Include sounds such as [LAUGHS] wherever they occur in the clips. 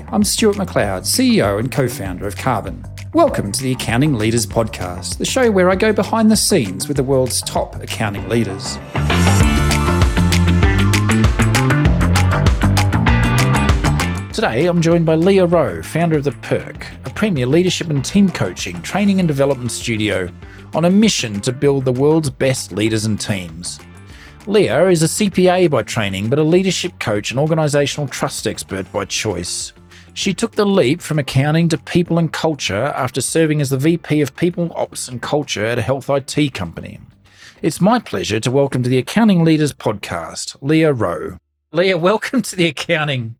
I'm Stuart McLeod, CEO and co founder of Karbon. Welcome to the Accounting Leaders Podcast, the show where I go behind the scenes with the world's top accounting leaders. Today, I'm joined by Leah Rowe, founder of The Perk, a premier leadership and team coaching, training and development studio on a mission to build the world's best leaders and teams. Leah is a CPA by training, but a leadership coach and organisational trust expert by choice. She took the leap from accounting to people and culture after serving as the VP of People, Ops and Culture at a health IT company. It's my pleasure to welcome to the Accounting Leaders podcast, Leah Rowe. Leah, welcome to the Accounting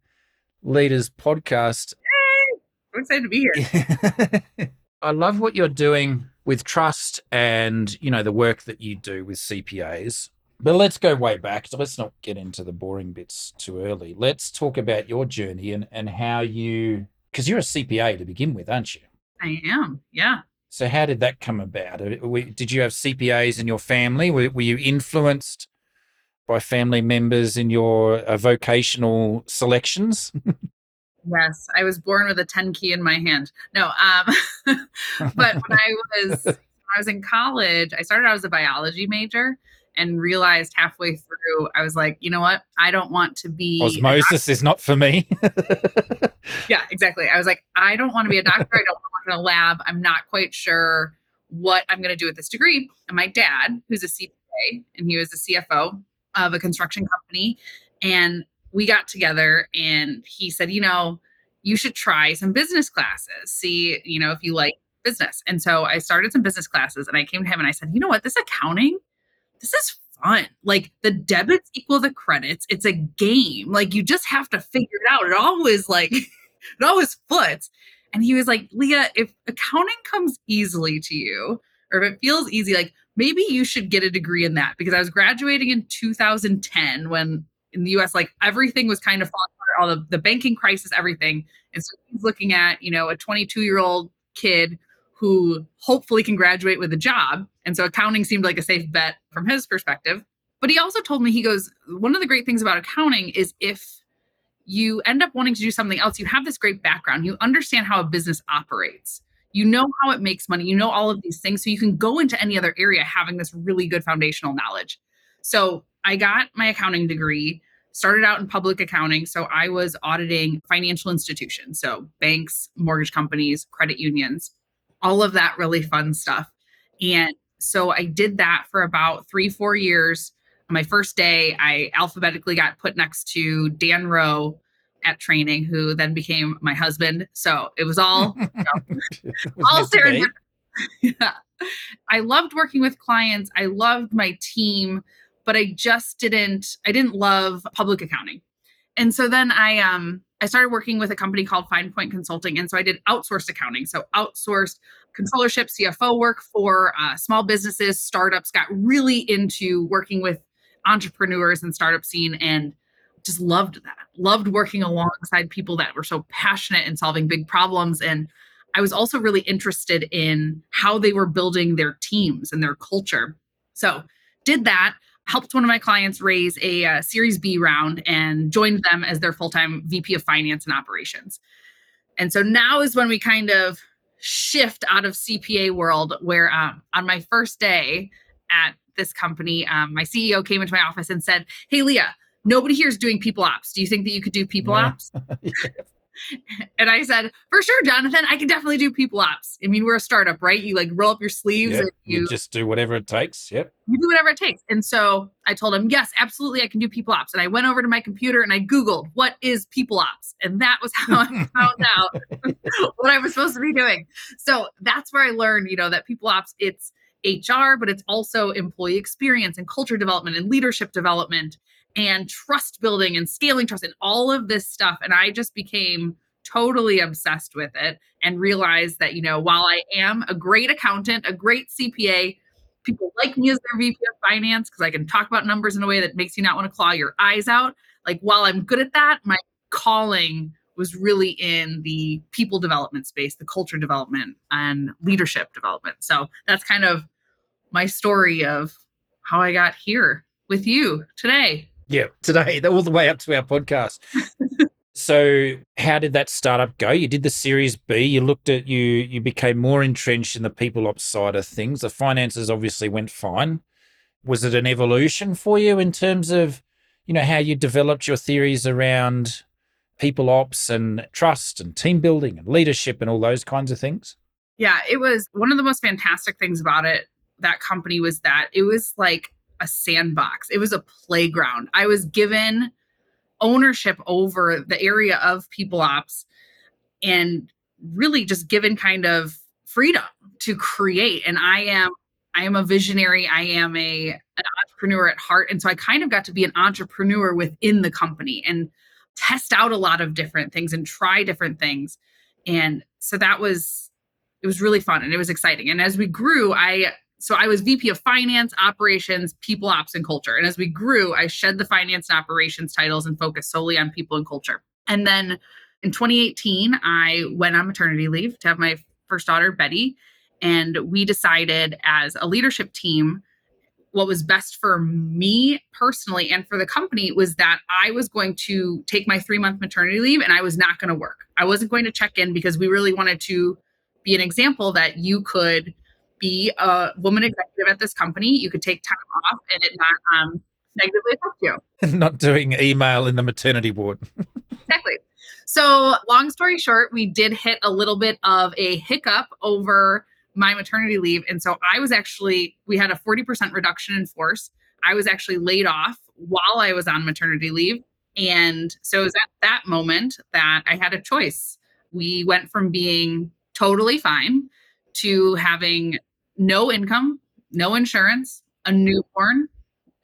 Leaders podcast. Hey, I'm excited to be here. [LAUGHS] I love what you're doing with trust and, you know, the work that you do with CPAs. But let's go way back. So let's not get into the boring bits too early. Let's talk about your journey and, and how you, because you're a CPA to begin with, aren't you? I am. Yeah. So how did that come about? Uh, did you have CPAs in your family? Were, were you influenced by family members in your uh, vocational selections? [LAUGHS] yes, I was born with a 10 key in my hand. No, um, [LAUGHS] but when I was [LAUGHS] when I was in college, I started out as a biology major and realized halfway through, I was like, you know what? I don't want to be osmosis is not for me. [LAUGHS] yeah, exactly. I was like, I don't want to be a doctor. I don't want to work in a lab. I'm not quite sure what I'm going to do with this degree. And my dad, who's a CPA, and he was the CFO of a construction company, and we got together, and he said, you know, you should try some business classes. See, you know, if you like business. And so I started some business classes, and I came to him and I said, you know what? This accounting this is fun. Like the debits equal the credits. It's a game. Like you just have to figure it out. It always like [LAUGHS] it always foots. And he was like, Leah, if accounting comes easily to you, or if it feels easy, like maybe you should get a degree in that. Because I was graduating in 2010 when in the US, like everything was kind of falling apart, all the, the banking crisis, everything. And so he's looking at, you know, a 22 year old kid who hopefully can graduate with a job. And so accounting seemed like a safe bet from his perspective. But he also told me, he goes, one of the great things about accounting is if you end up wanting to do something else, you have this great background, you understand how a business operates. You know how it makes money. You know all of these things. So you can go into any other area having this really good foundational knowledge. So I got my accounting degree, started out in public accounting. So I was auditing financial institutions, so banks, mortgage companies, credit unions all of that really fun stuff. And so I did that for about three, four years. On my first day, I alphabetically got put next to Dan Rowe at training, who then became my husband. So it was all, [LAUGHS] you know, all serendipity. yeah. [LAUGHS] I loved working with clients. I loved my team, but I just didn't, I didn't love public accounting. And so then I um I started working with a company called Fine Point Consulting. And so I did outsourced accounting. So outsourced controllership, CFO work for uh, small businesses, startups, got really into working with entrepreneurs and startup scene and just loved that. Loved working alongside people that were so passionate in solving big problems. And I was also really interested in how they were building their teams and their culture. So did that helped one of my clients raise a uh, Series B round and joined them as their full time VP of Finance and Operations. And so now is when we kind of shift out of CPA world, where um, on my first day at this company, um, my CEO came into my office and said, Hey, Leah, nobody here is doing people ops. Do you think that you could do people yeah. ops? [LAUGHS] and I said, for sure, Jonathan, I can definitely do people ops. I mean, we're a startup, right? You like roll up your sleeves you, you, just do whatever it takes. Yep. You do whatever it takes. And so I told him, yes, absolutely, I can do people ops. And I went over to my computer and I Googled what is people ops. And that was how I [LAUGHS] found out [LAUGHS] what I was supposed to be doing. So that's where I learned, you know, that people ops, it's HR, but it's also employee experience and culture development and leadership development and trust building and scaling trust and all of this stuff. And I just became totally obsessed with it and realized that, you know, while I am a great accountant, a great CPA, people like me as their VP of finance because I can talk about numbers in a way that makes you not want to claw your eyes out. Like, while I'm good at that, my calling was really in the people development space, the culture development and leadership development. So that's kind of my story of how I got here with you today. Yeah, today, [LAUGHS] all the way up to our podcast. [LAUGHS] So how did that startup go? You did the Series B. You looked at you. You became more entrenched in the people ops side of things. The finances obviously went fine. Was it an evolution for you in terms of, you know, how you developed your theories around people ops and trust and team building and leadership and all those kinds of things? Yeah, it was one of the most fantastic things about it. That company was that it was like a sandbox. It was a playground. I was given ownership over the area of people ops and really just given kind of freedom to create. And i am i am a visionary. I am a an entrepreneur at heart. And so i kind of got to be an entrepreneur within the company and test out a lot of different things and try different things. And so that was it was really fun and it was exciting. And as we grew i so I was VP of finance, operations, people ops, and culture. And as we grew, I shed the finance and operations titles and focused solely on people and culture. And then in 2018, I went on maternity leave to have my first daughter, Betty. And we decided as a leadership team, what was best for me personally and for the company was that I was going to take my three month maternity leave and I was not going to work. I wasn't going to check in because we really wanted to be an example that you could be a woman executive at this company. You could take time off and it not um, negatively affect you. [LAUGHS] not doing email in the maternity ward. [LAUGHS] exactly. So, long story short, we did hit a little bit of a hiccup over my maternity leave. And so I was actually, we had a 40% reduction in force. I was actually laid off while I was on maternity leave. And so it was at that moment that I had a choice. We went from being totally fine to having no income, no insurance, a newborn,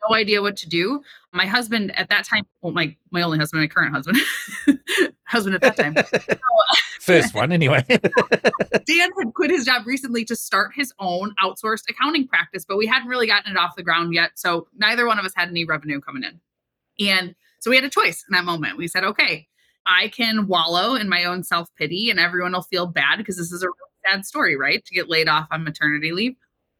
no idea what to do. My husband at that time, well, my my only husband, my current husband, [LAUGHS] husband at that time. [LAUGHS] First one, anyway. [LAUGHS] Dan had quit his job recently to start his own outsourced accounting practice, but we hadn't really gotten it off the ground yet. So neither one of us had any revenue coming in. And so we had a choice in that moment. We said, okay, I can wallow in my own self pity and everyone will feel bad because this is a sad story, right? To get laid off on maternity leave.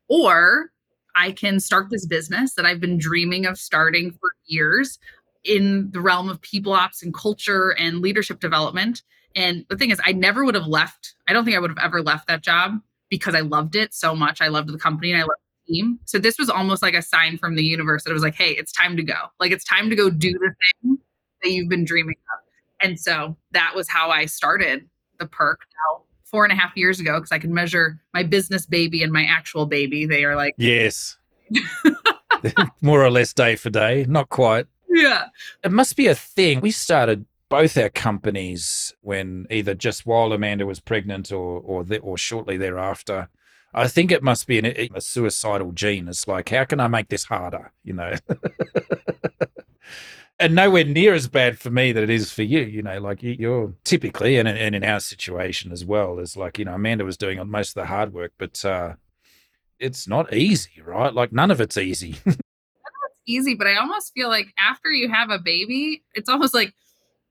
Or I can start this business that I've been dreaming of starting for years in the realm of people ops and culture and leadership development. And the thing is, I never would have left. I don't think I would have ever left that job because I loved it so much. I loved the company and I loved the team. So this was almost like a sign from the universe that it was like, hey, it's time to go. Like it's time to go do the thing that you've been dreaming of. And so that was how I started the perk. Now four and a half years ago because I can measure my business baby and my actual baby. They are like yes, [LAUGHS] [LAUGHS] more or less day for day. Not quite. Yeah, it must be a thing. We started both our companies when either just while Amanda was pregnant or or the, or shortly thereafter. I think it must be an, a suicidal gene. It's like, how can I make this harder? You know. [LAUGHS] and nowhere near as bad for me that it is for you. You know, like you're typically, and, and in our situation as well, is like you know Amanda was doing most of the hard work, but uh, it's not easy, right? Like none of it's easy. [LAUGHS] it's easy, but I almost feel like after you have a baby, it's almost like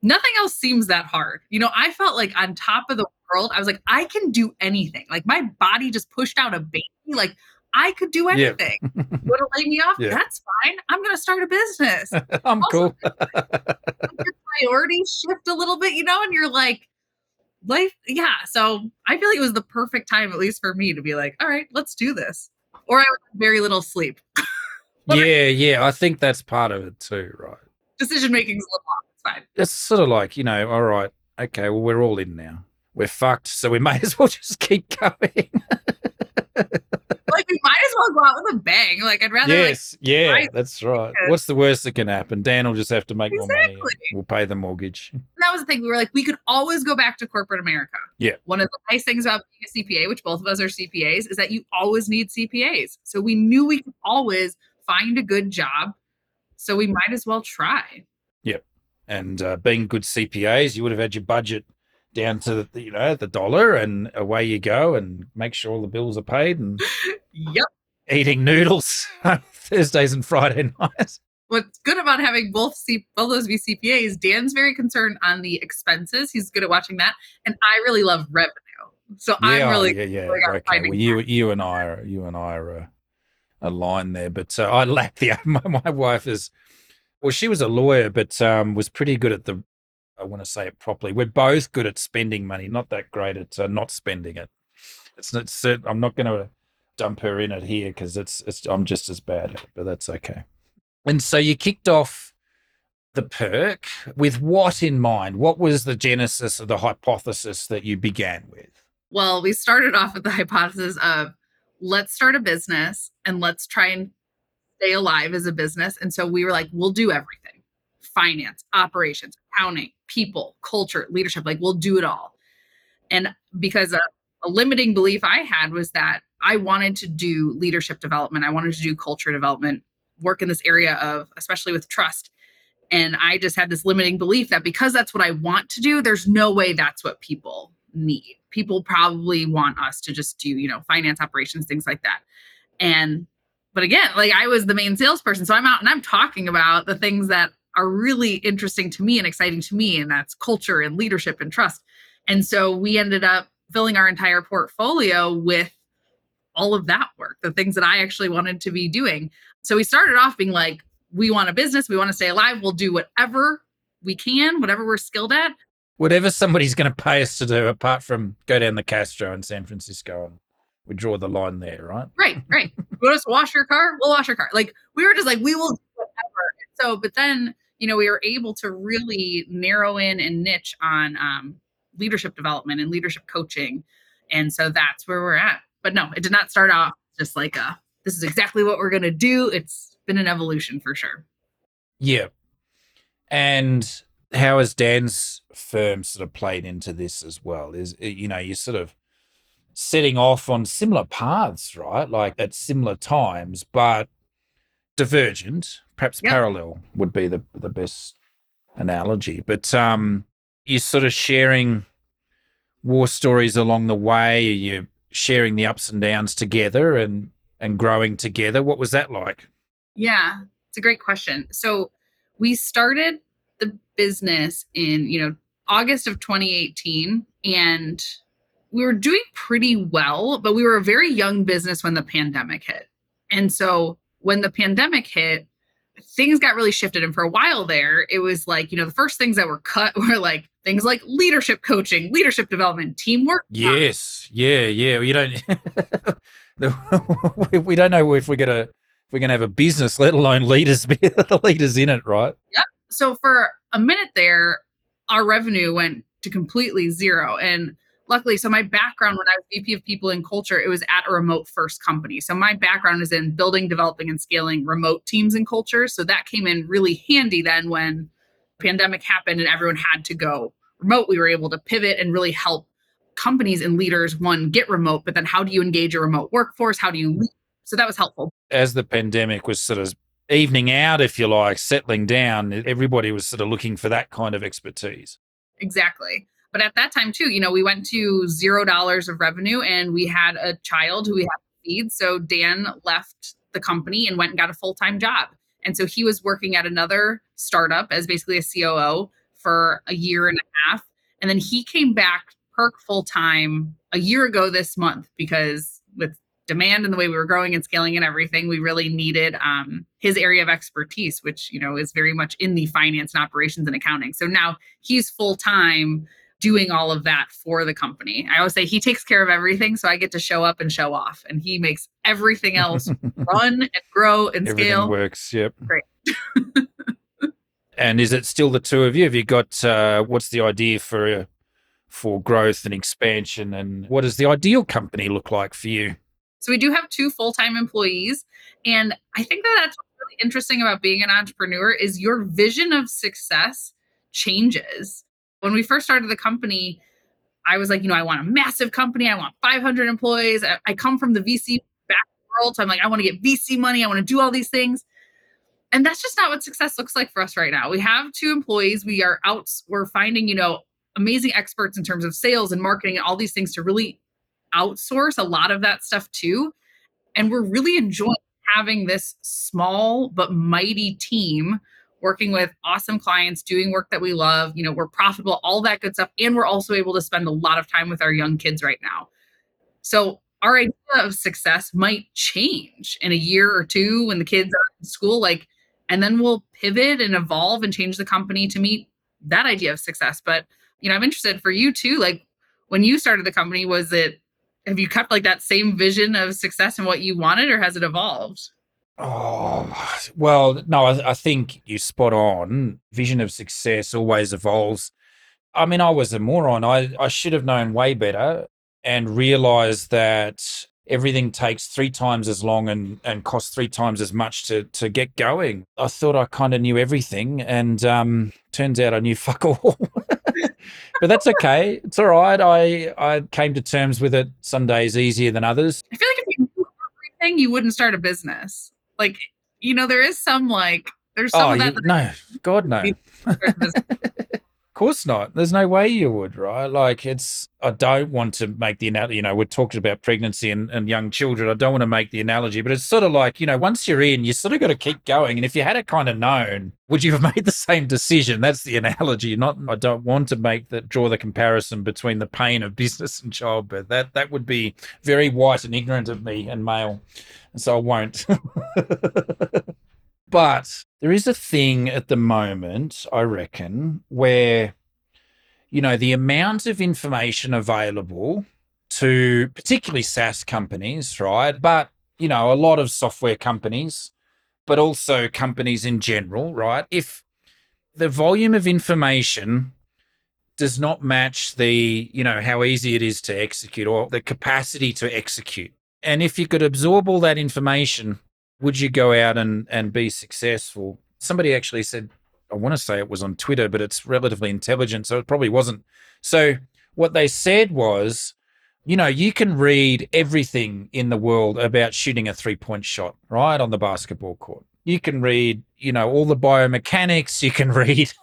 nothing else seems that hard. You know, I felt like on top of the world. I was like, I can do anything. Like my body just pushed out a baby. Like I could do anything. [LAUGHS] Yeah. Want to lay me off? Yeah. That's fine. I'm going to start a business. [LAUGHS] I'm also, cool. [LAUGHS] your priorities shift a little bit, you know, and you're like, life. Yeah. So I feel like it was the perfect time, at least for me, to be like, all right, let's do this. Or I would have very little sleep. yeah, yeah. I think that's part of it too, right? Decision making's a little off. It's fine. It's sort of like, you know, all right, okay, well, we're all in now. We're fucked, so we may as well just keep going might as well go out with a bang. Like I'd rather. Yes, like, yeah, that's right. What's the worst that can happen? Dan will just have to make exactly. more money. We'll pay the mortgage. [LAUGHS] That was the thing. We were like, we could always go back to corporate America. Yeah. One of the nice things about being a CPA, which both of us are CPAs, is that you always need CPAs. So we knew we could always find a good job. So we might as well try. Yep. And uh, being good CPAs, you would have had your budget down to the, you know the dollar and away you go and make sure all the bills are paid and [LAUGHS] yep eating noodles [LAUGHS] thursdays and friday nights what's good about having both C- both those be cpas dan's very concerned on the expenses he's good at watching that and i really love revenue so yeah, i'm really yeah yeah okay well you you and i are you and i are uh, aligned there but uh, i lack the [LAUGHS] my, my wife is well she was a lawyer but um was pretty good at the I want to say it properly. We're both good at spending money, not that great at uh, not spending it. It's not. I'm not going to dump her in it here because it's it's. I'm just as bad, but that's okay. And so you kicked off the perk with what in mind? What was the genesis of the hypothesis that you began with? Well, we started off with the hypothesis of let's start a business and let's try and stay alive as a business. And so we were like, we'll do everything finance, operations, accounting, people, culture, leadership. Like, we'll do it all. And because a, a limiting belief I had was that I wanted to do leadership development, I wanted to do culture development, work in this area of, especially with trust. And I just had this limiting belief that because that's what I want to do, there's no way that's what people need. People probably want us to just do, you know, finance operations, things like that. And, but again, like I was the main salesperson. So I'm out and I'm talking about the things that are really interesting to me and exciting to me. And that's culture and leadership and trust. And so we ended up filling our entire portfolio with all of that work, the things that I actually wanted to be doing. So we started off being like, we want a business, we want to stay alive, we'll do whatever we can, whatever we're skilled at. Whatever somebody's going to pay us to do, apart from go down the Castro in San Francisco and we draw the line there, right? Right, [LAUGHS] right. you want us to wash your car? We'll wash your car. Like we were just like, we will do whatever. So, but then, you know, we were able to really narrow in and niche on um, leadership development and leadership coaching. And so that's where we're at. But no, it did not start off just like a, this is exactly what we're going to do. It's been an evolution for sure. Yeah. And how has Dan's firm sort of played into this as well? Is eh, you know, you're sort of setting off on similar paths, right? Like at similar times, but divergent, perhaps yep. parallel would be the the best analogy. But um you're sort of sharing war stories along the way, you're sharing the ups and downs together and and growing together. What was that like? Yeah, it's a great question. So we started the business in, you know, August of 2018 and we were doing pretty well, but we were a very young business when the pandemic hit. And so when the pandemic hit, things got really shifted. And for a while there, it was like, you know, the first things that were cut [LAUGHS] were like things like leadership coaching, leadership development, teamwork. Yes. Yeah. Yeah. You don't, [LAUGHS] [LAUGHS] we don't know if we're going to we're to have a business, let alone leaders, [LAUGHS] the leaders in it, right? Yep. So for a minute there, our revenue went to completely zero. And luckily, so my background when I was VP of People and Culture, it was at a remote first company. So my background is in building, developing, and scaling remote teams and cultures. So that came in really handy then when pandemic happened and everyone had to go remote. We were able to pivot and really help companies and leaders one get remote, but then how do you engage a remote workforce? How do you so that was helpful. As the pandemic was sort of evening out, if you like, settling down, everybody was sort of looking for that kind of expertise. Exactly. But at that time, too, you know, we went to zero dollars of revenue and we had a child who we had to feed. So Dan left the company and went and got a full time job. And so he was working at another startup as basically a COO for a year and a half. And then he came back perk full time a year ago this month because with demand and the way we were growing and scaling and everything, we really needed um, his area of expertise, which you know is very much in the finance and operations and accounting. So now he's full time doing all of that for the company. I always say he takes care of everything, so I get to show up and show off, and he makes everything else [LAUGHS] run and grow and everything scale. Works. Yep. Great. [LAUGHS] and is it still the two of you? Have you got uh, what's the idea for? for growth and expansion and what does the ideal company look like for you so we do have two full-time employees. And I think that that's really interesting about being an entrepreneur is your vision of success changes. When we first started the company, I was like, you know, I want a massive company. I want 500 employees. I, I come from the VC back world. So I'm like, I want to get VC money. I want to do all these things. And that's just not what success looks like for us right now. We have two employees. We are out, we're finding, you know, amazing experts in terms of sales and marketing and all these things to really outsource a lot of that stuff too. And we're really enjoying having this small but mighty team working with awesome clients, doing work that we love. You know, we're profitable, all that good stuff. And we're also able to spend a lot of time with our young kids right now. So our idea of success might change in a year or two when the kids are in school, like, and then we'll pivot and evolve and change the company to meet that idea of success. But you know, I'm interested for you too. Like when you started the company, was it have you kept like that same vision of success and what you wanted, or has it evolved? Oh, well, no, I, I think you spot on. Vision of success always evolves. I mean, I was a moron. I, I should have known way better and realized that everything takes three times as long and, and costs three times as much to, to get going. I thought I kind of knew everything, and um, turns out I knew [LAUGHS] fuck all. but that's okay. It's all right. I, I came to terms with it some days easier than others. I feel like if you knew everything, you wouldn't start a business. Like, you know, there is some like, there's some oh, of that. you, no, God, no. [LAUGHS] Course not. There's no way you would, right? Like it's I don't want to make the analogy, you know, we're talking about pregnancy and, and young children. I don't want to make the analogy, but it's sort of like, you know, once you're in, you sort of got to keep going. And if you had it kind of known, would you have [LAUGHS] made the same decision? That's the analogy. Not I don't want to make that draw the comparison between the pain of business and childbirth. That that would be very white and ignorant of me and male. And so I won't. [LAUGHS] But there is a thing at the moment, I reckon, where, you know, the amount of information available to particularly SaaS companies, right? But, you know, a lot of software companies, but also companies in general, right? If the volume of information does not match the, you know, how easy it is to execute or the capacity to execute. And if you could absorb all that information would you go out and, and be successful? Somebody actually said, I want to say it was on Twitter, but it's relatively intelligent, so it probably wasn't. So what they said was, you know, you can read everything in the world about shooting a three point shot, right, on the basketball court. You can read, you know, all the biomechanics. You can [LAUGHS] read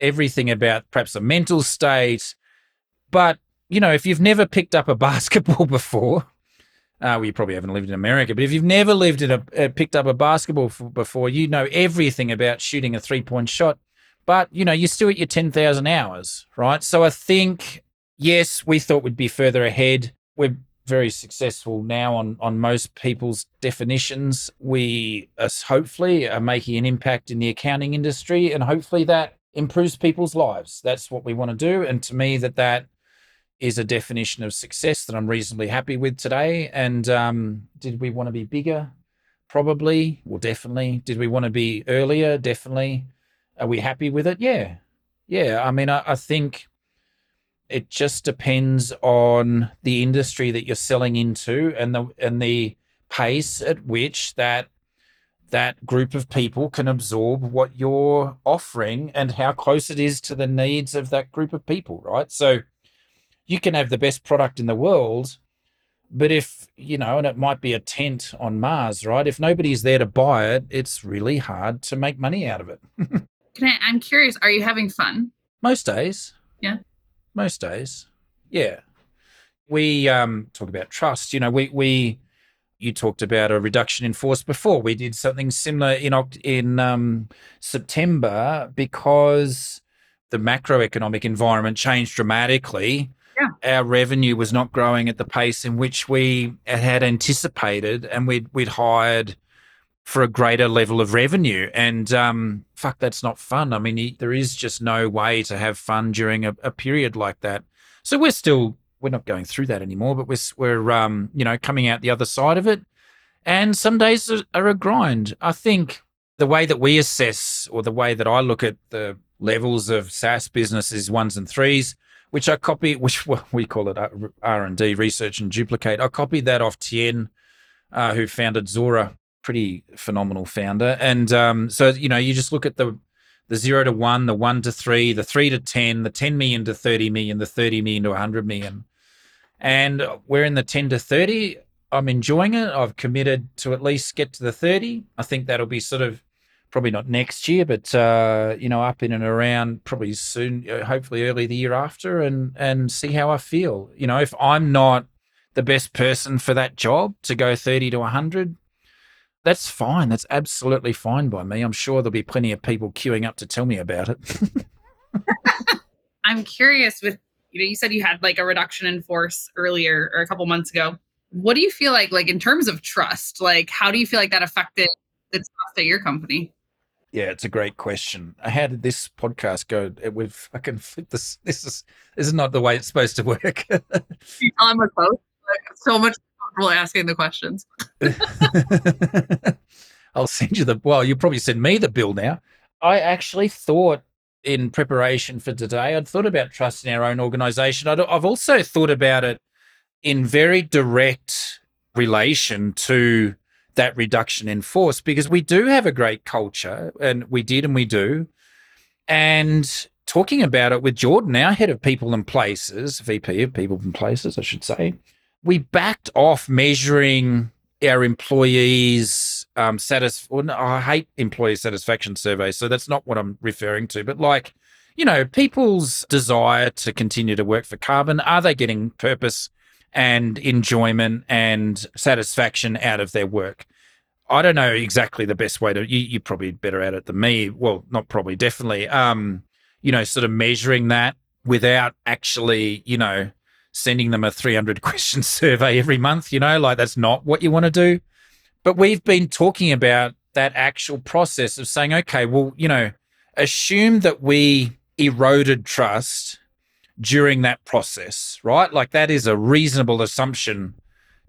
everything about perhaps a mental state. But, you know, if you've never picked up a [LAUGHS] basketball before, uh, well, you probably haven't lived in America, but if you've never lived in a uh, picked up a basketball f- before, you know everything about shooting a three point shot. But you know, you're still at your ten thousand hours, right? So I think yes, we thought we'd be further ahead. We're very successful now on on most people's definitions. We are hopefully are making an impact in the accounting industry, and hopefully that improves people's lives. That's what we want to do. And to me, that that is a definition of success that I'm reasonably happy with today. And um, did we want to be bigger? Probably. Well, definitely. Did we want to be earlier? Definitely. Are we happy with it? Yeah. Yeah. I mean, I, I think it just depends on the industry that you're selling into and the and the pace at which that that group of people can absorb what you're offering and how close it is to the needs of that group of people, right? So you can have the best product in the world, but if, you know, and it might be a tent on Mars, right? If nobody's there to buy it, it's really hard to make money out of it. [LAUGHS] Can I, I'm curious, are you having fun? Most days. Yeah. Most days. Yeah. We um, talk about trust. You know, we, we, you talked about a reduction in force before. We did something similar in in um, September because the macroeconomic environment changed dramatically. Our revenue was not growing at the pace in which we had anticipated, and we'd we'd hired for a greater level of revenue. And um, fuck, that's not fun. I mean, there is just no way to have fun during a, a period like that. So we're still we're not going through that anymore, but we're we're um, you know coming out the other side of it. And some days are a grind. I think the way that we assess, or the way that I look at the levels of SaaS businesses, ones and threes, which I copy, which we call it R and D, research and duplicate. I copied that off Tien, uh, who founded Zuora, pretty phenomenal founder. And um, so you know, you just look at the the zero to one, the one to three, the three to ten, the ten million to thirty million, the thirty million to hundred million, and we're in the ten to thirty. I'm enjoying it. I've committed to at least get to the 30. I think that'll be sort of probably not next year, but uh, you know, up in and around probably soon, uh, hopefully early the year after, and and see how I feel. You know, if I'm not the best person for that job to go thirty to hundred, that's fine. That's absolutely fine by me. I'm sure there'll be plenty of people queuing up to tell me about it. [LAUGHS] I'm curious with you know, you said you had like a reduction in force earlier or a couple months ago. What do you feel like, like in terms of trust? Like, how do you feel like that affected the trust at your company? Yeah, it's a great question. How did this podcast go? We've I can flip this. This is this is not the way it's supposed to work. [LAUGHS] you tell them both. Like, so much comfortable asking the questions. [LAUGHS] I'll send you the. Well, you'll probably send me the bill now. I actually thought in preparation for today, I'd thought about trust in our own organization. I'd, I've also thought about it in very direct relation to that reduction in force because we do have a great culture and we did and we do. And talking about it with Jordan, our head of people and places, VP of people and places, I should say, we backed off measuring our employees um satis well, no, I hate employee satisfaction surveys, so that's not what I'm referring to, but like, you know, people's desire to continue to work for Karbon, are they getting purpose and enjoyment and satisfaction out of their work? I don't know exactly the best way to you, you're probably better at it than me. Well, not probably, definitely. Um, you know, sort of measuring that without actually, you know, sending them a 300 [LAUGHS] question survey every month, you know, like that's not what you want to do. But we've been talking about that actual process of saying, okay, well, you know, assume that we eroded trust during that process, right? Like that is a reasonable assumption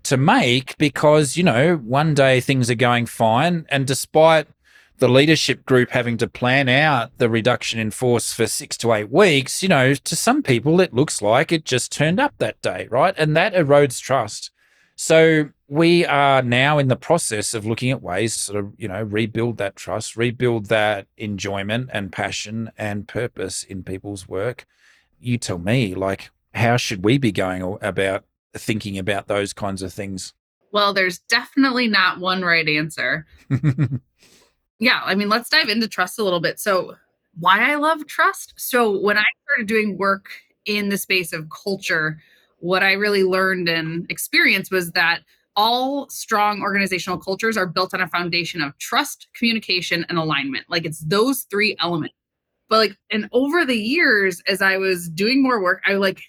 to make because, you know, one day things are going fine. And despite the leadership group having to plan out the reduction in force for six to eight weeks, you know, to some people, it looks like it just turned up that day, right? And that erodes trust. So we are now in the process of looking at ways to sort of, you know, rebuild that trust, rebuild that enjoyment and passion and purpose in people's work. You tell me, like, how should we be going about thinking about those kinds of things? Well, there's definitely not one right answer. [LAUGHS] yeah, I mean, let's dive into trust a little bit. So, why I love trust. So, when I started doing work in the space of culture, what I really learned and experienced was that all strong organizational cultures are built on a foundation of trust, communication, and alignment. Like it's those three elements. But like, and over the years, as I was doing more work, I like,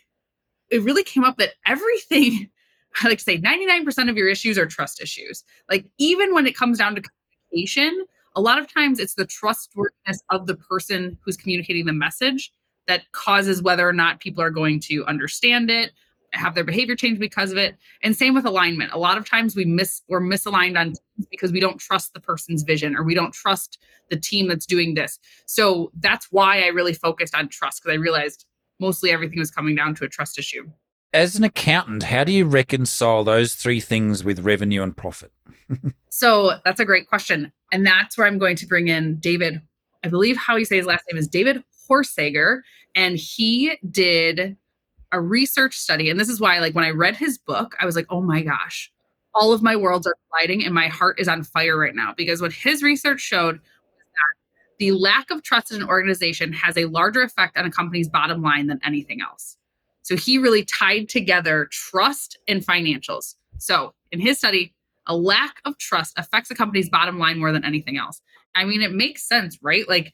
it really came up that everything, [LAUGHS] I like say 99% of your issues are trust issues. Like, even when it comes down to communication, a lot of times it's the trustworthiness of the person who's communicating the message that causes whether or not people are going to understand it have their behavior change because of it. And same with alignment. A lot of times we miss we're misaligned on teams because we don't trust the person's vision or we don't trust the team that's doing this. So that's why i really focused on trust because i realized mostly everything was coming down to a trust issue. As an accountant how do you reconcile those three things with revenue and profit? [LAUGHS] So that's a great question. And that's where i'm going to bring in david i believe how you say his last name is david horsager and he did a research study and this is why like when i read his book i was like oh my gosh all of my worlds are colliding and my heart is on fire right now because what his research showed was that the lack of trust in an organization has a larger effect on a company's bottom line than anything else. So he really tied together trust and financials. So in his study a lack of trust affects a company's bottom line more than anything else. I mean it makes sense right? Like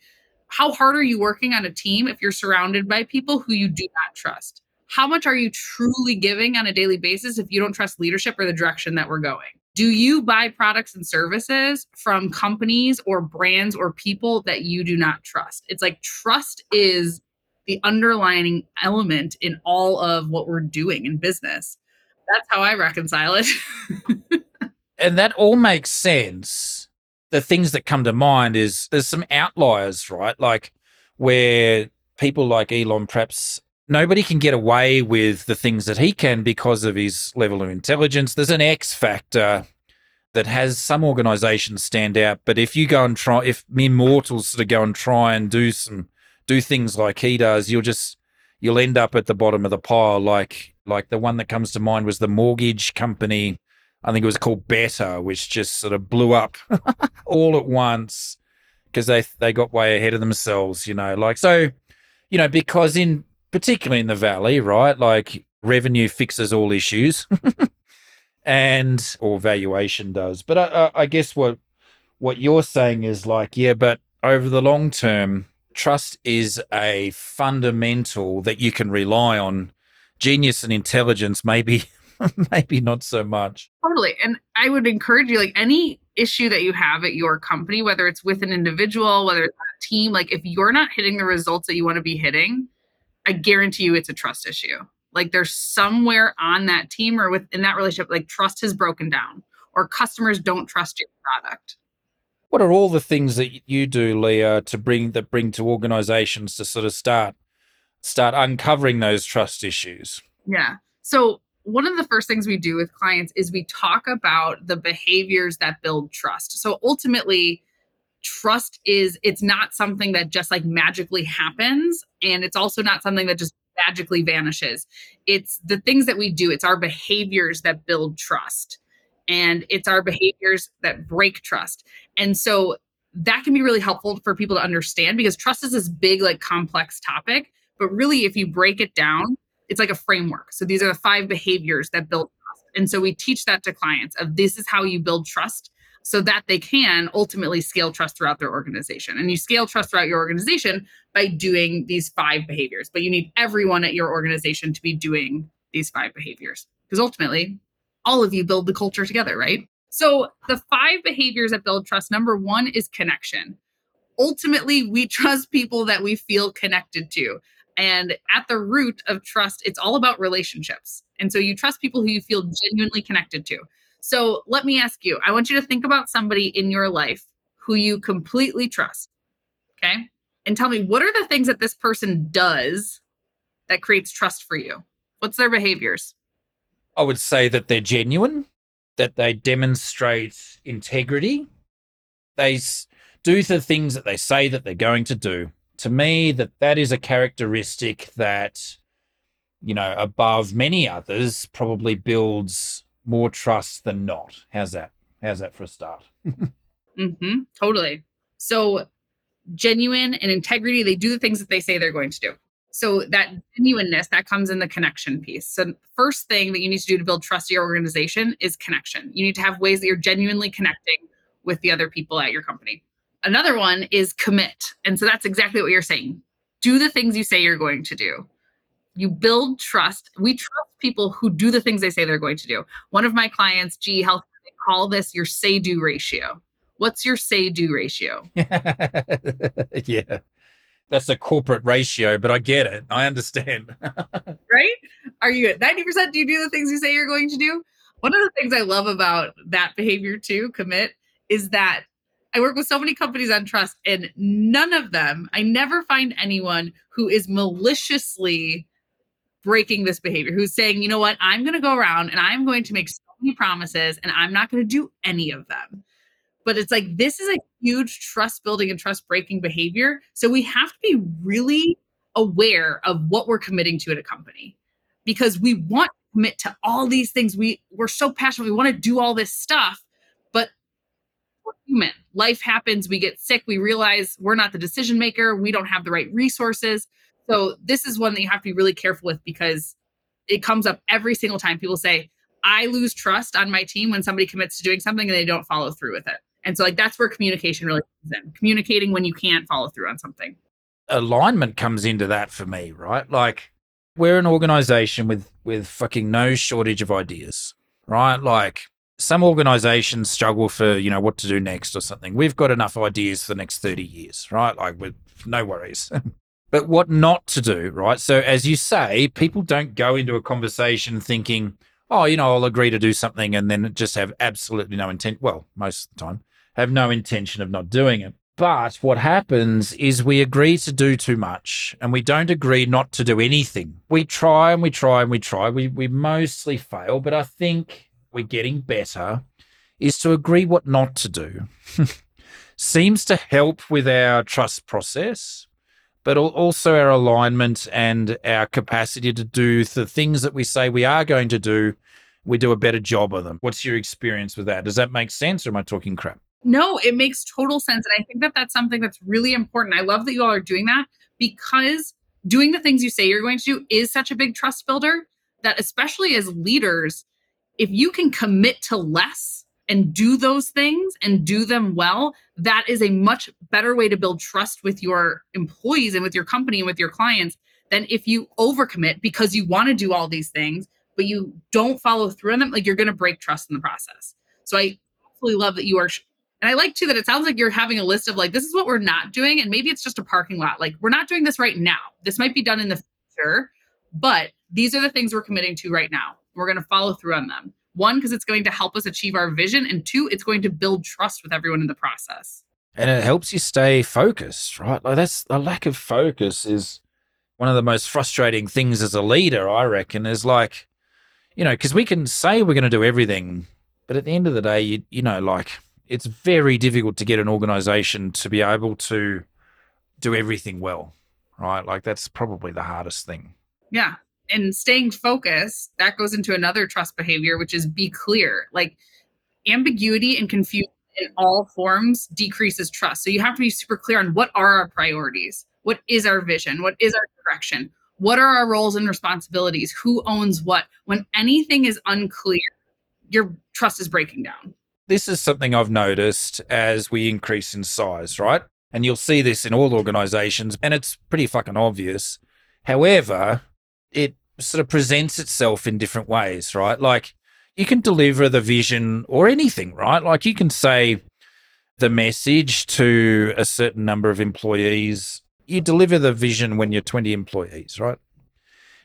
how hard are you working on a team if you're surrounded by people who you do not trust how much are you truly giving on a daily basis if you don't trust leadership or the direction that we're going? Do you buy products and services from companies or brands or people that you do not trust? It's like trust is the underlying element in all of what we're doing in business. That's how I reconcile it. [LAUGHS] and that all makes sense. The things that come to mind is there's some outliers, right? Like where people like Elon perhaps nobody can get away with the things that he can because of his level of intelligence. There's an X factor that has some organizations stand out, but if you go and try, if mere mortals sort of go and try and do some do things like he does, you'll just you'll end up at the bottom of the pile. Like like the one that comes to mind was the mortgage company. I think it was called Better, which just sort of blew up [LAUGHS] all at once because they they got way ahead of themselves. You know, like so, you know, because in particularly in the valley, right? Like revenue fixes all issues, [LAUGHS] and or valuation does. But I, I guess what what you're saying is like, yeah, but over the long term, trust is a fundamental that you can rely on. Genius and intelligence maybe [LAUGHS] maybe not so much. Totally. And I would encourage you, like any issue that you have at your company, whether it's with an individual, whether it's a team, like if you're not hitting the results that you want to be hitting, I guarantee you it's a trust issue. Like there's somewhere on that team or within that relationship, like trust has broken down or customers don't trust your product. What are all the things that you do, Leah, to bring that bring to organizations to sort of start start uncovering those trust issues? Yeah. So one of the first things we do with clients is we talk about the behaviors that build trust. So ultimately, trust is it's not something that just like magically happens and it's also not something that just magically vanishes. It's the things that we do, it's our behaviors that build trust and it's our behaviors that break trust. And so that can be really helpful for people to understand because trust is this big like complex topic, but really if you break it down, it's like a framework. So these are the five behaviors that build trust. And so we teach that to clients of this is how you build trust so that they can ultimately scale trust throughout their organization. And you scale trust throughout your organization by doing these five behaviors, but you need everyone at your organization to be doing these five behaviors because ultimately all of you build the culture together, right? So the five behaviors that build trust number 1 is connection. Ultimately, we trust people that we feel connected to. And at the root of trust, it's all about relationships. And so you trust people who you feel genuinely connected to. So let me ask you I want you to think about somebody in your life who you completely trust. Okay. And tell me what are the things that this person does that creates trust for you? What's their behaviors? I would say that they're genuine, that they demonstrate integrity. They do the things that they say that they're going to do to me that that is a characteristic that you know above many others probably builds more trust than not. How's that? How's that for a start? Mm-hmm, totally. So genuine and integrity they do the things that they say they're going to do. So that genuineness that comes in the connection piece. So first thing that you need to do to build trust in your organization is connection. You need to have ways that you're genuinely connecting with the other people at your company. Another one is commit. And so that's exactly what you're saying. Do the things you say you're going to do. You build trust. We trust people who do the things they say they're going to do. One of my clients, GE Health, they call this your say do ratio. What's your say do ratio? [LAUGHS] yeah. That's a corporate ratio, but I get it. I understand. [LAUGHS] right? Are you at 90% do you do the things you say you're going to do? One of the things I love about that behavior too, commit, is that I work with so many companies on trust, and none of them, I never find anyone who is maliciously breaking this behavior, who's saying, you know what, I'm going to go around and I'm going to make so many promises and I'm not going to do any of them. But it's like, this is a huge trust building and trust breaking behavior. So we have to be really aware of what we're committing to at a company because we want to commit to all these things. We, we're so passionate. We want to do all this stuff But we're human. Life happens. We get sick. We realize we're not the decision maker. We don't have the right resources. So this is one that you have to be really careful with because it comes up every single time. People say, I lose trust on my team when somebody commits to doing something and they don't follow through with it. And so like that's where communication really comes in. Communicating when you can't follow through on something. Alignment comes into that for me, right? Like we're an organization with with fucking no shortage of ideas, right? Like some organizations struggle for you know what to do next or something we've got enough ideas for the next 30 years right like with no worries [LAUGHS] but what not to do right so as you say people don't go into a conversation thinking oh you know i'll agree to do something and then just have absolutely no intent well most of the time have no intention of not doing it but what happens is we agree to do too much and we don't agree not to do anything. We try and we try and we try. We, we mostly fail, but I think we're getting better is to agree what not to do. [LAUGHS] Seems to help with our trust process, but also our alignment and our capacity to do the things that we say we are going to do. We do a better job of them. What's your experience with that? Does that make sense or am I talking crap? No, it makes total sense. And I think that that's something that's really important. I love that you all are doing that because doing the things you say you're going to do is such a big trust builder that, especially as leaders, if you can commit to less and do those things and do them well, that is a much better way to build trust with your employees and with your company and with your clients than if you overcommit because you want to do all these things, but you don't follow through on them, like you're going to break trust in the process. So I absolutely love that you are. And I like too that it sounds like you're having a list of like, this is what we're not doing. And maybe it's just a parking lot. Like, we're not doing this right now. This might be done in the future, but these are the things we're committing to right now. We're going to follow through on them. One, because it's going to help us achieve our vision. And two, it's going to build trust with everyone in the process. And it helps you stay focused, right? Like, that's a lack of focus is one of the most frustrating things as a leader, I reckon, is like, you know, because we can say we're going to do everything, but at the end of the day, you, you know, like it's very difficult to get an organization to be able to do everything well, right? Like that's probably the hardest thing. Yeah. And staying focused, that goes into another trust behavior, which is be clear. Like ambiguity and confusion in all forms decreases trust. So you have to be super clear on what are our priorities? What is our vision? What is our direction? What are our roles and responsibilities? Who owns what? When anything is unclear, your trust is breaking down. This is something I've noticed as we increase in size, right? And you'll see this in all organizations, and it's pretty fucking obvious. However, it sort of presents itself in different ways, right? Like you can deliver the vision or anything, right? Like you can say the message to a certain number of employees you deliver the vision when you're 20 employees, right?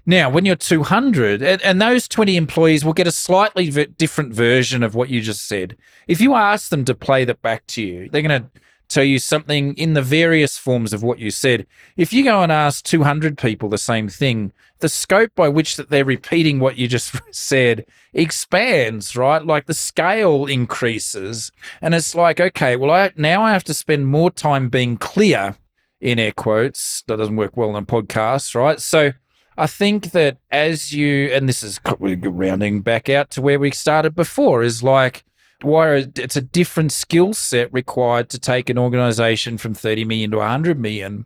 Now, when you're 200, and, and those 20 employees will get a slightly v- different version of what you just said. If you ask them to play that back to you, they're going to tell you something in the various forms of what you said. If you go and ask 200 people the same thing, the scope by which that they're repeating what you just [LAUGHS] said expands, right? Like the scale increases, and it's like, okay, well, I now I have to spend more time being clear in air quotes. That doesn't work well on podcasts, right? So I think that as you, and this is [LAUGHS] rounding back out to where we started before, is like, why it's a different skill set required to take an organization from 30 million to 100 million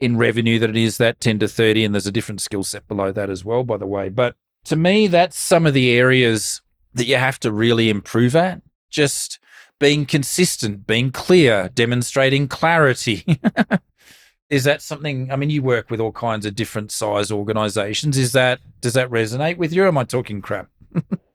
in revenue that it is that 10 to 30 and there's a different skill set below that as well by the way. But to me that's some of the areas that you have to really improve at. Just being consistent being clear demonstrating clarity. [LAUGHS] Is that something i mean you work with all kinds of different size organizations. Is that does that resonate with you or am i talking crap [LAUGHS]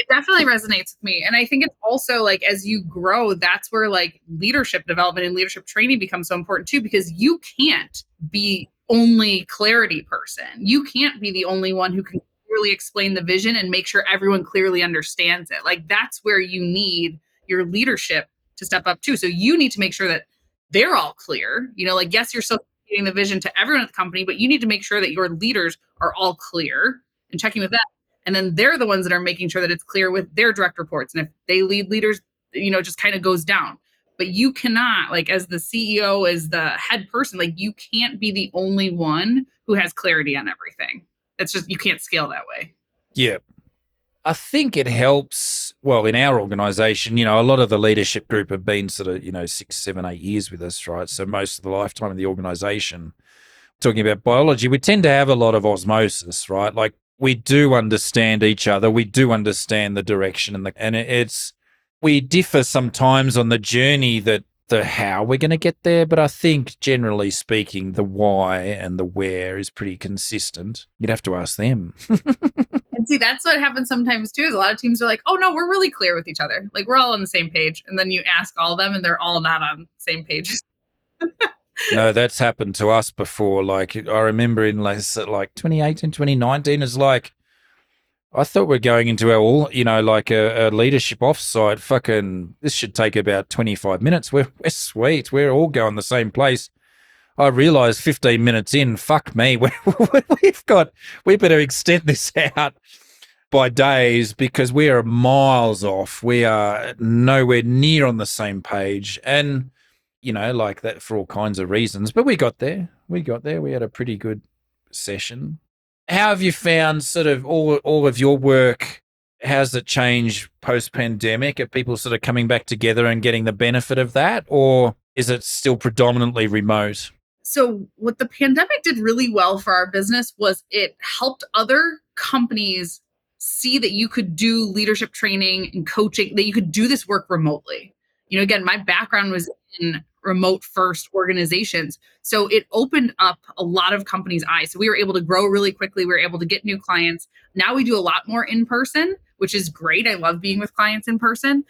it definitely resonates with me and i think it's also like as you grow that's where like leadership development and leadership training becomes so important too because you can't be only clarity person you can't be the only one who can clearly explain the vision and make sure everyone clearly understands it like that's where you need your leadership to step up too so you need to make sure that they're all clear. You know, like, yes, you're still getting the vision to everyone at the company, but you need to make sure that your leaders are all clear and checking with that. And then they're the ones that are making sure that it's clear with their direct reports. And if they lead leaders, you know, just kind of goes down. But you cannot, like, as the CEO, as the head person, like, you can't be the only one who has clarity on everything. It's just, you can't scale that way. Yeah. I think it helps. Well, in our organization, you know, a lot of the leadership group have been sort of, you know, six, seven, eight years with us, right? So most of the lifetime of the organization, talking about biology, we tend to have a lot of osmosis, right? Like we do understand each other, we do understand the direction, and the, and it's we differ sometimes on the journey that the how we're going to get there, but I think generally speaking, the why and the where is pretty consistent. You'd have to ask them. [LAUGHS] and see, that's what happens sometimes too. Is a lot of teams are like, "Oh no, we're really clear with each other. Like we're all on the same page," and then you ask all of them, and they're all not on the same page. [LAUGHS] no, that's happened to us before. Like I remember in like, like 2018, 2019 is like I thought we're going into our all, you know, like a, a, leadership offsite. Fucking, this should take about 25 minutes. We're, we're sweet. We're all going the same place. I realized 15 minutes in, fuck me, [LAUGHS] we have got, we better extend this out by days because we are miles off. We are nowhere near on the same page. And, you know, like that for all kinds of reasons. But we got there. We got there. We had a pretty good session how have you found sort of all all of your work? How's it changed post pandemic? Are people sort of coming back together and getting the benefit of that, or is it still predominantly remote? So, what the pandemic did really well for our business was it helped other companies see that you could do leadership training and coaching, that you could do this work remotely. You know, again, my background was in remote first organizations. So it opened up a lot of companies' eyes. So we were able to grow really quickly. We were able to get new clients. Now we do a lot more in person, which is great. I love being with clients in person,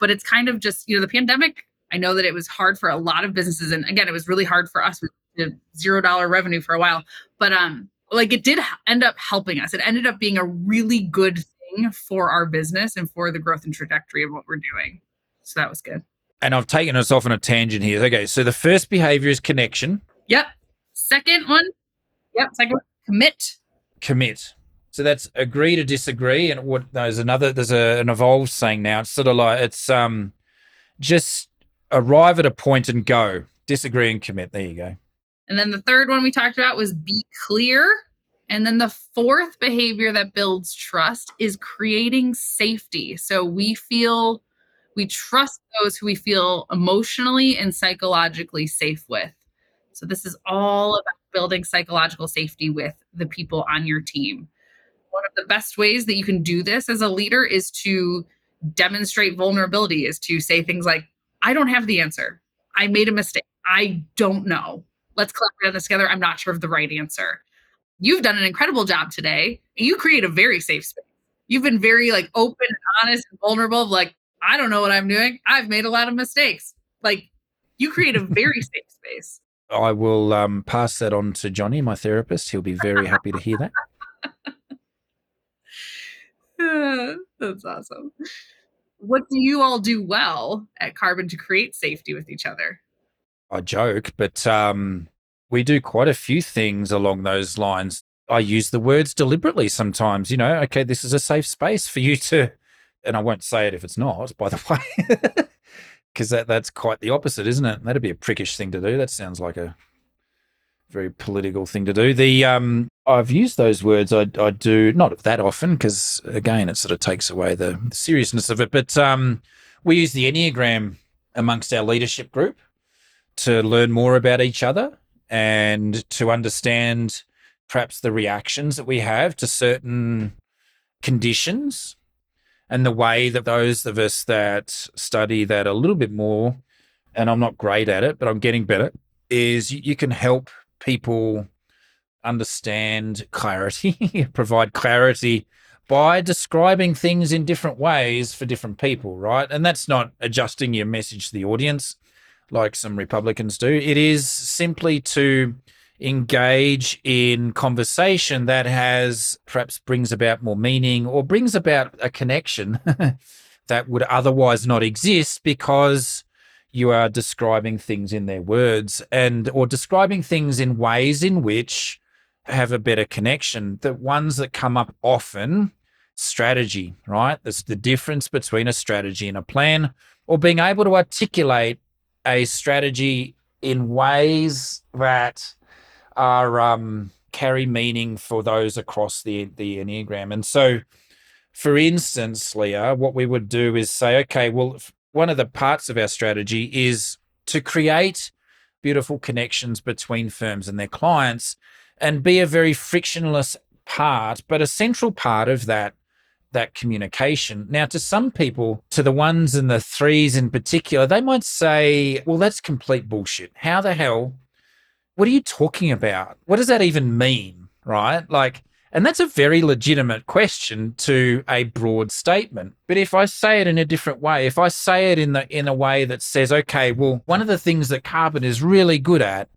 but it's kind of just, you know, the pandemic. I know that it was hard for a lot of businesses. And again, it was really hard for us with zero dollar revenue for a while. But um, like it did end up helping us. It ended up being a really good thing for our business and for the growth and trajectory of what we're doing. So that was good and I've taken us off on a tangent here. Okay, so the first behavior is connection. Yep. Second one. Yep. Second one, commit. Commit. So that's agree to disagree, and what there's another there's a, an evolved saying now. It's sort of like it's um just arrive at a point and go. Disagree and commit. There you go. And then the third one we talked about was be clear. And then the fourth behavior that builds trust is creating safety. So we feel we trust those who we feel emotionally and psychologically safe with. So, this is all about building psychological safety with the people on your team. One of the best ways that you can do this as a leader is to demonstrate vulnerability, is to say things like, I don't have the answer. I made a mistake. I don't know. Let's collaborate on this together. I'm not sure of the right answer. You've done an incredible job today. You create a very safe space. You've been very like open and honest and vulnerable. Like, I don't know what I'm doing. I've made a lot of mistakes. Like you create a very [LAUGHS] safe space. I will um, pass that on to Johnny, my therapist. He'll be very happy to hear that. [LAUGHS] That's awesome. What do you all do well at Karbon to create safety with each other? I joke, but um, we do quite a few things along those lines. I use the words deliberately sometimes, you know, okay, this is a safe space for you to and I won't say it if it's not, by the [LAUGHS] way, because that that's quite the opposite, isn't it? That'd be a prickish thing to do. That sounds like a very political thing to do. The um, I've used those words. I I do not that often because again, it sort of takes away the seriousness of it. But um, we use the enneagram amongst our leadership group to learn more about each other and to understand perhaps the reactions that we have to certain conditions and the way that those of us that study that a little bit more, and I'm not great at it, but I'm getting better, is you, you can help people understand clarity, [LAUGHS] provide clarity by describing things in different ways for different people, right? And that's not adjusting your message to the audience like some Republicans do. It is simply to engage in conversation that has perhaps brings about more meaning or brings about a connection [LAUGHS] that would otherwise not exist because you are describing things in their words and or describing things in ways in which have a better connection. The ones that come up often strategy right? That's the difference between a strategy and a plan or being able to articulate a strategy in ways that are um, carry meaning for those across the the enneagram. And so, for instance, Leah, what we would do is say, okay, well, one of the parts of our strategy is to create beautiful connections between firms and their clients, and be a very frictionless part, but a central part of that that communication. Now, to some people, to the ones and the threes in particular, they might say, well, that's complete bullshit. How the hell what are you talking about? What does that even mean? Right? Like, and that's a very legitimate question to a broad statement. But if I say it in a different way, if I say it in the in a way that says, okay, well, one of the things that karbon is really good at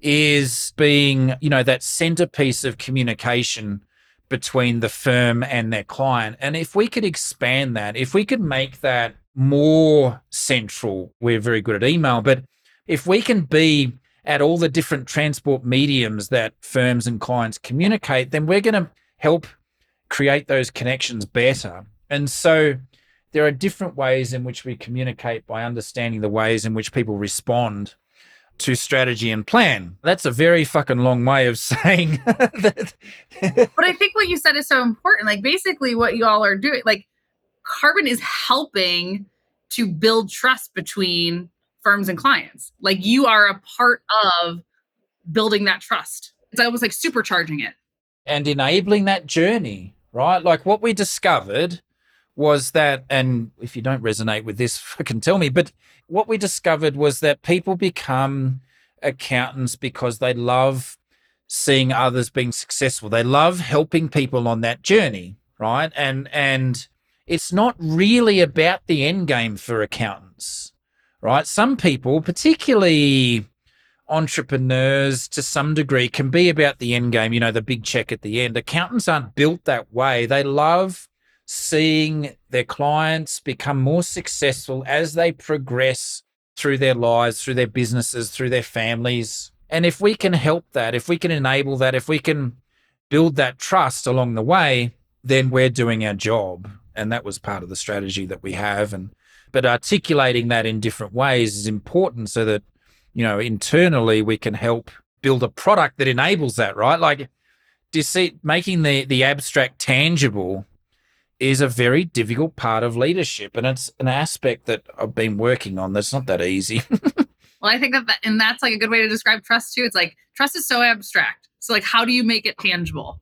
is being, you know, that centerpiece of communication between the firm and their client. And if we could expand that, if we could make that more central, we're very good at email, but if we can be at all the different transport mediums that firms and clients communicate, then we're going to help create those connections better. And so there are different ways in which we communicate by understanding the ways in which people respond to strategy and plan. That's a very fucking long way of [LAUGHS] saying that. but I think what you said is so important. Like basically what you all are doing, like karbon is helping to build trust between firms and clients. Like you are a part of building that trust. It's almost like supercharging it and enabling that journey, right? Like what we discovered was that, and if you don't resonate with this, [LAUGHS] fucking tell me, but what we discovered was that people become accountants because they love seeing others being successful. They love helping people on that journey, right? And and it's not really about the end game for accountants, right? Some people, particularly entrepreneurs to some degree, can be about the end game, you know, the big check at the end. Accountants aren't built that way. They love seeing their clients become more successful as they progress through their lives, through their businesses, through their families. And if we can help that, if we can enable that, if we can build that trust along the way, then we're doing our job. And that was part of the strategy that we have. And but articulating that in different ways is important so that, you know, internally we can help build a product that enables that, right? Like deceit making the the abstract tangible is a very difficult part of leadership and it's an aspect that I've been working on that's not that easy. [LAUGHS] well, I think that, that and that's like a good way to describe trust too. It's like trust is so abstract. So like how do you make it tangible?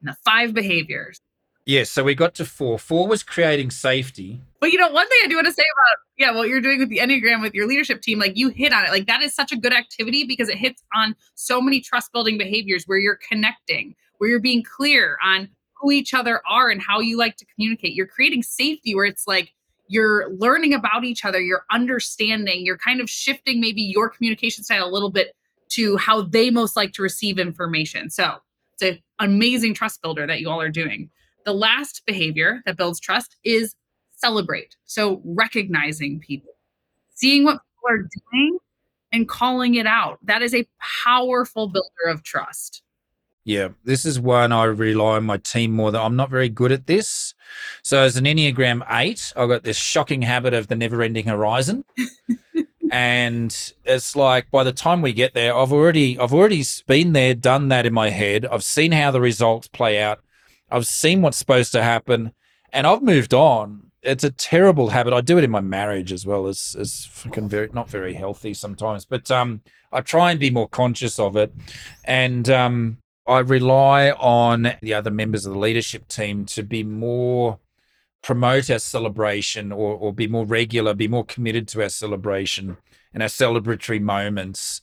And the five behaviors. Yes, so we got to four. Four was creating safety. But you know, one thing I do want to say about yeah, what you're doing with the Enneagram with your leadership team, like you hit on it. Like that is such a good activity because it hits on so many trust building behaviors where you're connecting, where you're being clear on who each other are and how you like to communicate. You're creating safety where it's like you're learning about each other, you're understanding, you're kind of shifting maybe your communication style a little bit to how they most like to receive information. So it's an amazing trust builder that you all are doing. The last behavior that builds trust is celebrate. So recognizing people, seeing what people are doing and calling it out. That is a powerful builder of trust. Yeah, this is one I rely on my team more than I'm not very good at this. So as an Enneagram 8, I've got this shocking habit of the never-ending horizon. [LAUGHS] and it's like by the time we get there, I've already I've already been there, done that in my head. I've seen how the results play out. I've seen what's supposed to happen and I've moved on. It's a terrible habit. I do it in my marriage as well as as fucking very not very healthy sometimes. But um I try and be more conscious of it. And um I rely on the other members of the leadership team to be more promote our celebration or, or be more regular, be more committed to our celebration and our celebratory moments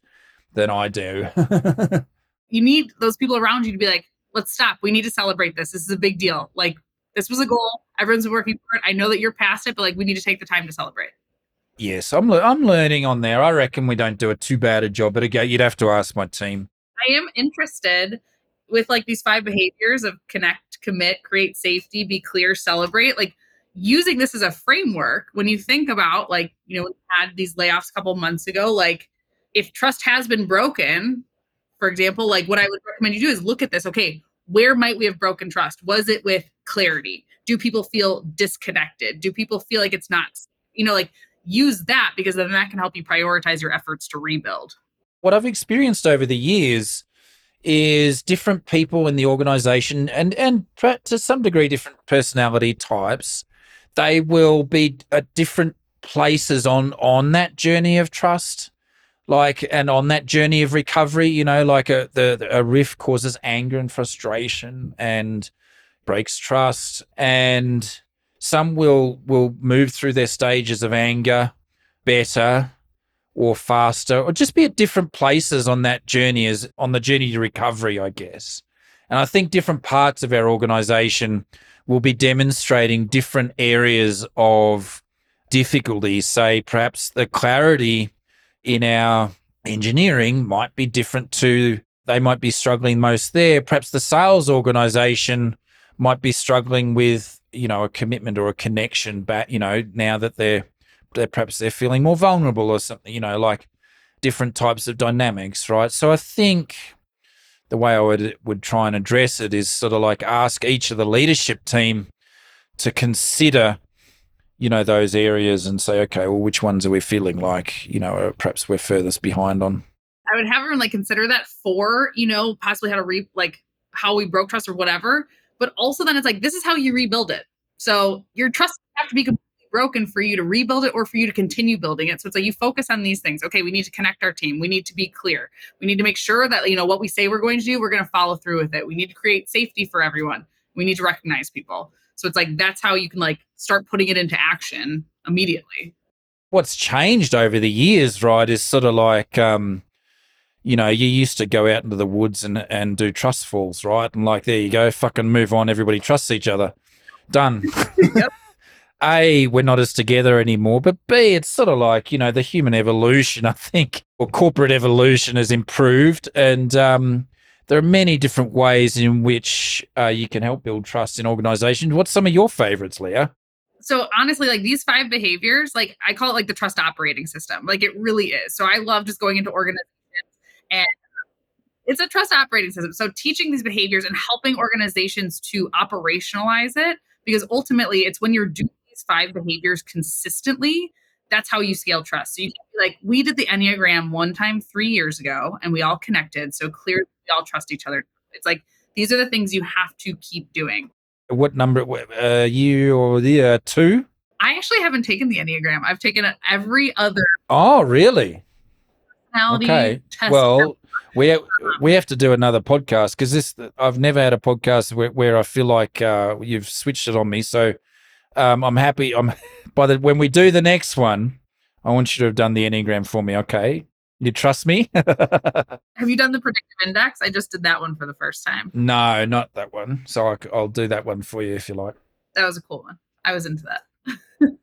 than I do. [LAUGHS] you need those people around you to be like, let's stop. We need to celebrate this. This is a big deal. Like, this was a goal. Everyone's working for it. I know that you're past it, but like, we need to take the time to celebrate. Yes, I'm le- I'm learning on there. I reckon we don't do a too bad a job, but again, you'd have to ask my team. I am interested with like these five behaviors of connect, commit, create safety, be clear, celebrate, like using this as a framework when you think about like, you know, we had these layoffs a couple months ago, like if trust has been broken, for example, like what I would recommend you do is look at this. Okay, where might we have broken trust? Was it with clarity? Do people feel disconnected? Do people feel like it's not, you know, like use that because then that can help you prioritize your efforts to rebuild. What I've experienced over the years is different people in the organization and and to some degree different personality types they will be at different places on on that journey of trust like and on that journey of recovery you know like a the a rift causes anger and frustration and breaks trust and some will will move through their stages of anger better or faster or just be at different places on that journey as on the journey to recovery, I guess. And I think different parts of our organization will be demonstrating different areas of difficulty. Say, perhaps the clarity in our engineering might be different to, they might be struggling most there. Perhaps the sales organization might be struggling with, you know, a commitment or a connection back, you know, now that they're they're perhaps they're feeling more vulnerable or something, you know, like different types of dynamics, right? So I think the way I would would try and address it is sort of like ask each of the leadership team to consider, you know, those areas and say, okay, well, which ones are we feeling like, you know, uh, perhaps we're furthest behind on. I would have everyone like consider that for, you know, possibly how to re like how we broke trust or whatever. But also then it's like this is how you rebuild it. So your trust have to be completely broken for you to rebuild it or for you to continue building it. So it's like you focus on these things. Okay, we need to connect our team. We need to be clear. We need to make sure that you know what we say we're going to do, we're going to follow through with it. We need to create safety for everyone. We need to recognize people. So it's like that's how you can like start putting it into action immediately. What's changed over the years, right, is sort of like um you know, you used to go out into the woods and and do trust falls, right? And like there you go, fucking move on, everybody trusts each other. Done. [LAUGHS] Yep. A, we're not as together anymore, but B, it's sort of like, you know, the human evolution, [LAUGHS] I think, or corporate evolution has improved. And um, there are many different ways in which uh, you can help build trust in organizations. What's some of your favorites, Leah? so honestly like these five behaviors like i call it like the trust operating system. Like it really is. So i love just going into organizations and it's a trust operating system. So teaching these behaviors and helping organizations to operationalize it because ultimately it's when you're doing these five behaviors consistently that's how you scale trust. So you like we did the enneagram one time three years ago and we all connected. So clearly we all trust each other it's like these are the things you have to keep doing What number? Uh, you or the uh, two? I actually haven't taken the Enneagram. I've taken every other Oh, really? Okay. test. Well, we we have to do another podcast because this I've never had a podcast where, where I feel like uh, you've switched it on me. So um, I'm happy. I'm [LAUGHS] by the when we do the next one, I want you to have done the enneagram for me. Okay, you trust me? [LAUGHS] have you done the predictive index? I just did that one for the first time. no, not that one. So I, will do that one for you if you like. That was a cool one. I was into that.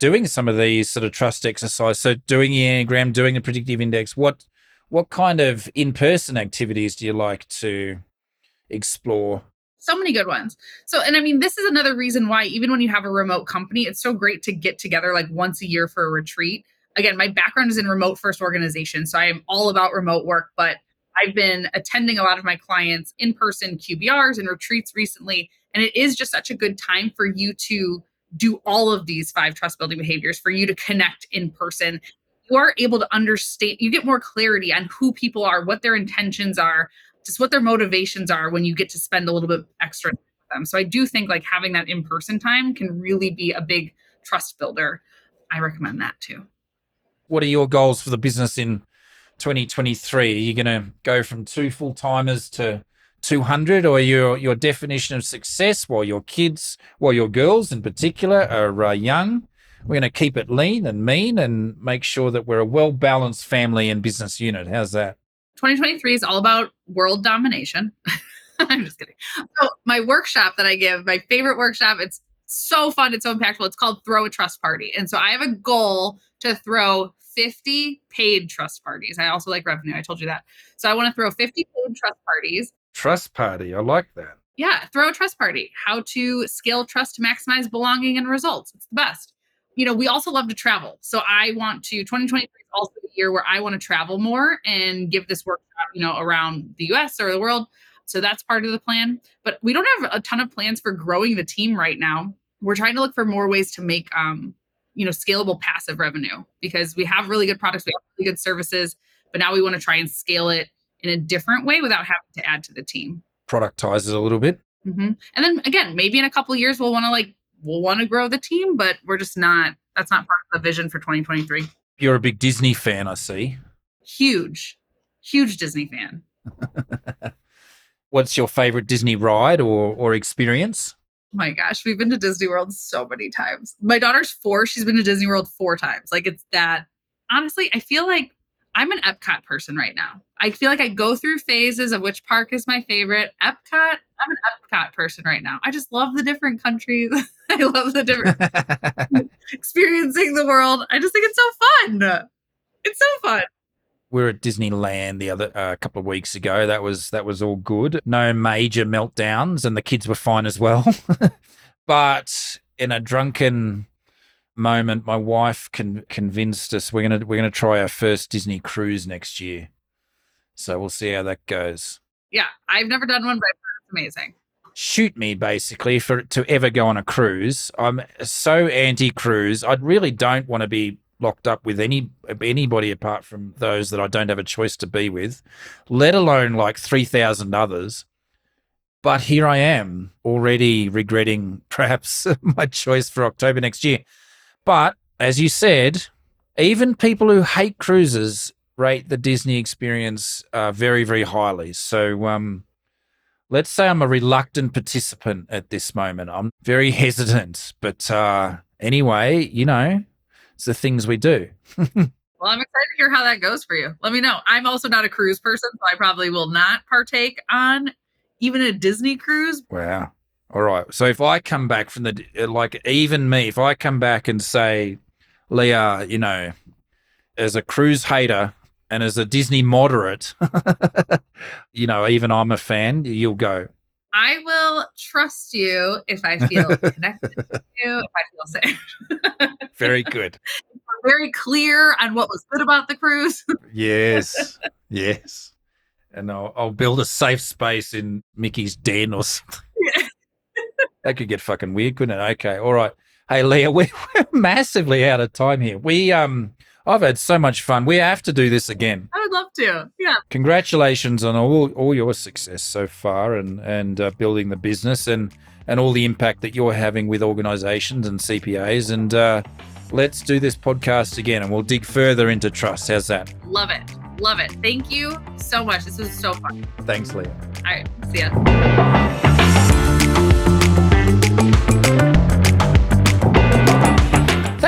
Doing some of these sort of trust exercise. So doing the enneagram, doing the predictive index. What what kind of in person activities do you like to explore? So many good ones. So, and I mean, this is another reason why, even when you have a remote company, it's so great to get together like once a year for a retreat. Again, my background is in remote first organization. So I am all about remote work, but I've been attending a lot of my clients in person QBRs and retreats recently. And it is just such a good time for you to do all of these five trust building behaviors, for you to connect in person. You are able to understand, you get more clarity on who people are, what their intentions are, just what their motivations are when you get to spend a little bit extra time with them. So I do think like having that in person time can really be a big trust builder. I recommend that too. What are your goals for the business in 2023? Are you going to go from two full timers to 200, or your your definition of success while your kids, while your girls in particular are uh, young? We're going to keep it lean and mean and make sure that we're a well balanced family and business unit. How's that? 2023 is all about world domination. [LAUGHS] I'm just kidding. So my workshop that I give, my favorite workshop, it's so fun, it's so impactful. It's called Throw a Trust Party. And so I have a goal to throw 50 paid trust parties. I also like revenue. I told you that. So I want to throw 50 paid trust parties. Trust party. I like that. Yeah, throw a trust party. How to scale trust to maximize belonging and results. It's the best. You know, we also love to travel. So I want to 2023 is also the year where I want to travel more and give this workshop, you know, around the US or the world. So that's part of the plan. But we don't have a ton of plans for growing the team right now. We're trying to look for more ways to make um, you know, scalable passive revenue because we have really good products, we have really good services, but now we want to try and scale it in a different way without having to add to the team. Productize it a little bit. hmm And then again, maybe in a couple of years we'll want to like we'll want to grow the team, but we're just not. That's not part of the vision for 2023. You're a big Disney fan, I see. Huge, huge Disney fan. [LAUGHS] What's your favorite Disney ride or or experience? Oh my gosh, we've been to Disney World so many times. My daughter's four. She's been to Disney World four times. Like it's that. Honestly, I feel like I'm an Epcot person right now. I feel like I go through phases of which park is my favorite. Epcot, I'm an Epcot person right now. I just love the different countries. [LAUGHS] I love the different [LAUGHS] [LAUGHS] experiencing the world. I just think it's so fun. It's so fun. We were at Disneyland the other a uh, couple of weeks ago. That was that was all good. No major meltdowns, and the kids were fine as well. [LAUGHS] but in a drunken moment, my wife con- convinced us we're gonna we're gonna try our first Disney cruise next year. So we'll see how that goes. Yeah, I've never done one, but it's amazing. Shoot me basically for to ever go on a cruise. I'm so anti cruise. I really don't want to be locked up with any anybody apart from those that I don't have a choice to be with, let alone like 3,000 others. But here I am already regretting [LAUGHS] perhaps [LAUGHS] my choice for October next year. But as you said, even people who hate cruises rate the Disney experience uh, very, very highly. So um, let's say I'm a reluctant participant at this moment. I'm very [LAUGHS] hesitant, but uh, anyway, you know, it's the things we do. [LAUGHS] well, I'm excited to hear how that goes for you. Let me know. I'm also not a cruise person, so I probably will not partake on even a Disney cruise. Wow. All right. So if I come back from the, uh, like, even me, if I come back and say, Leah, you know, as a cruise hater and as a Disney moderate, [LAUGHS] you know, even I'm a fan, you'll go. I will trust you if I feel [LAUGHS] connected to you, if I feel safe. [LAUGHS] Very good. Very clear on what was good about the cruise. [LAUGHS] yes. Yes. And I'll, I'll build a safe space in Mickey's den or something. that could get fucking weird, couldn't it? Okay. All right. Hey, Leah, we're, we're massively out of time here. We, um, I've had so much fun. We have to do this again. I would love to. Yeah. Congratulations on all, all your success so far and and uh, building the business and and all the impact that you're having with organizations and CPAs. And uh, let's do this podcast again and we'll dig further into trust. How's that? Love it. Love it. Thank you so much. This was so fun. Thanks, Leah. All right. See ya.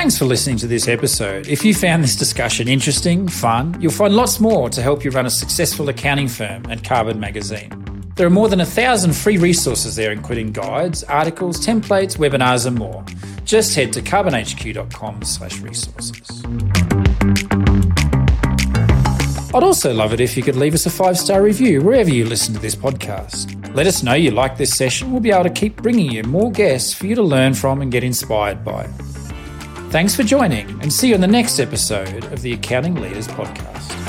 Thanks for listening to this episode. If you found this discussion interesting, fun, you'll find lots more to help you run a successful accounting firm at Karbon Magazine. There are more than a thousand free resources there, including guides, articles, templates, webinars, and more. Just head to karbonhq.com slash resources. I'd also love it if you could leave us a five star review wherever you listen to this podcast. Let us know you like this session. We'll be able to keep bringing you more guests for you to learn from and get inspired by. Thanks for joining, and see you in the next episode of the Accounting Leaders Podcast.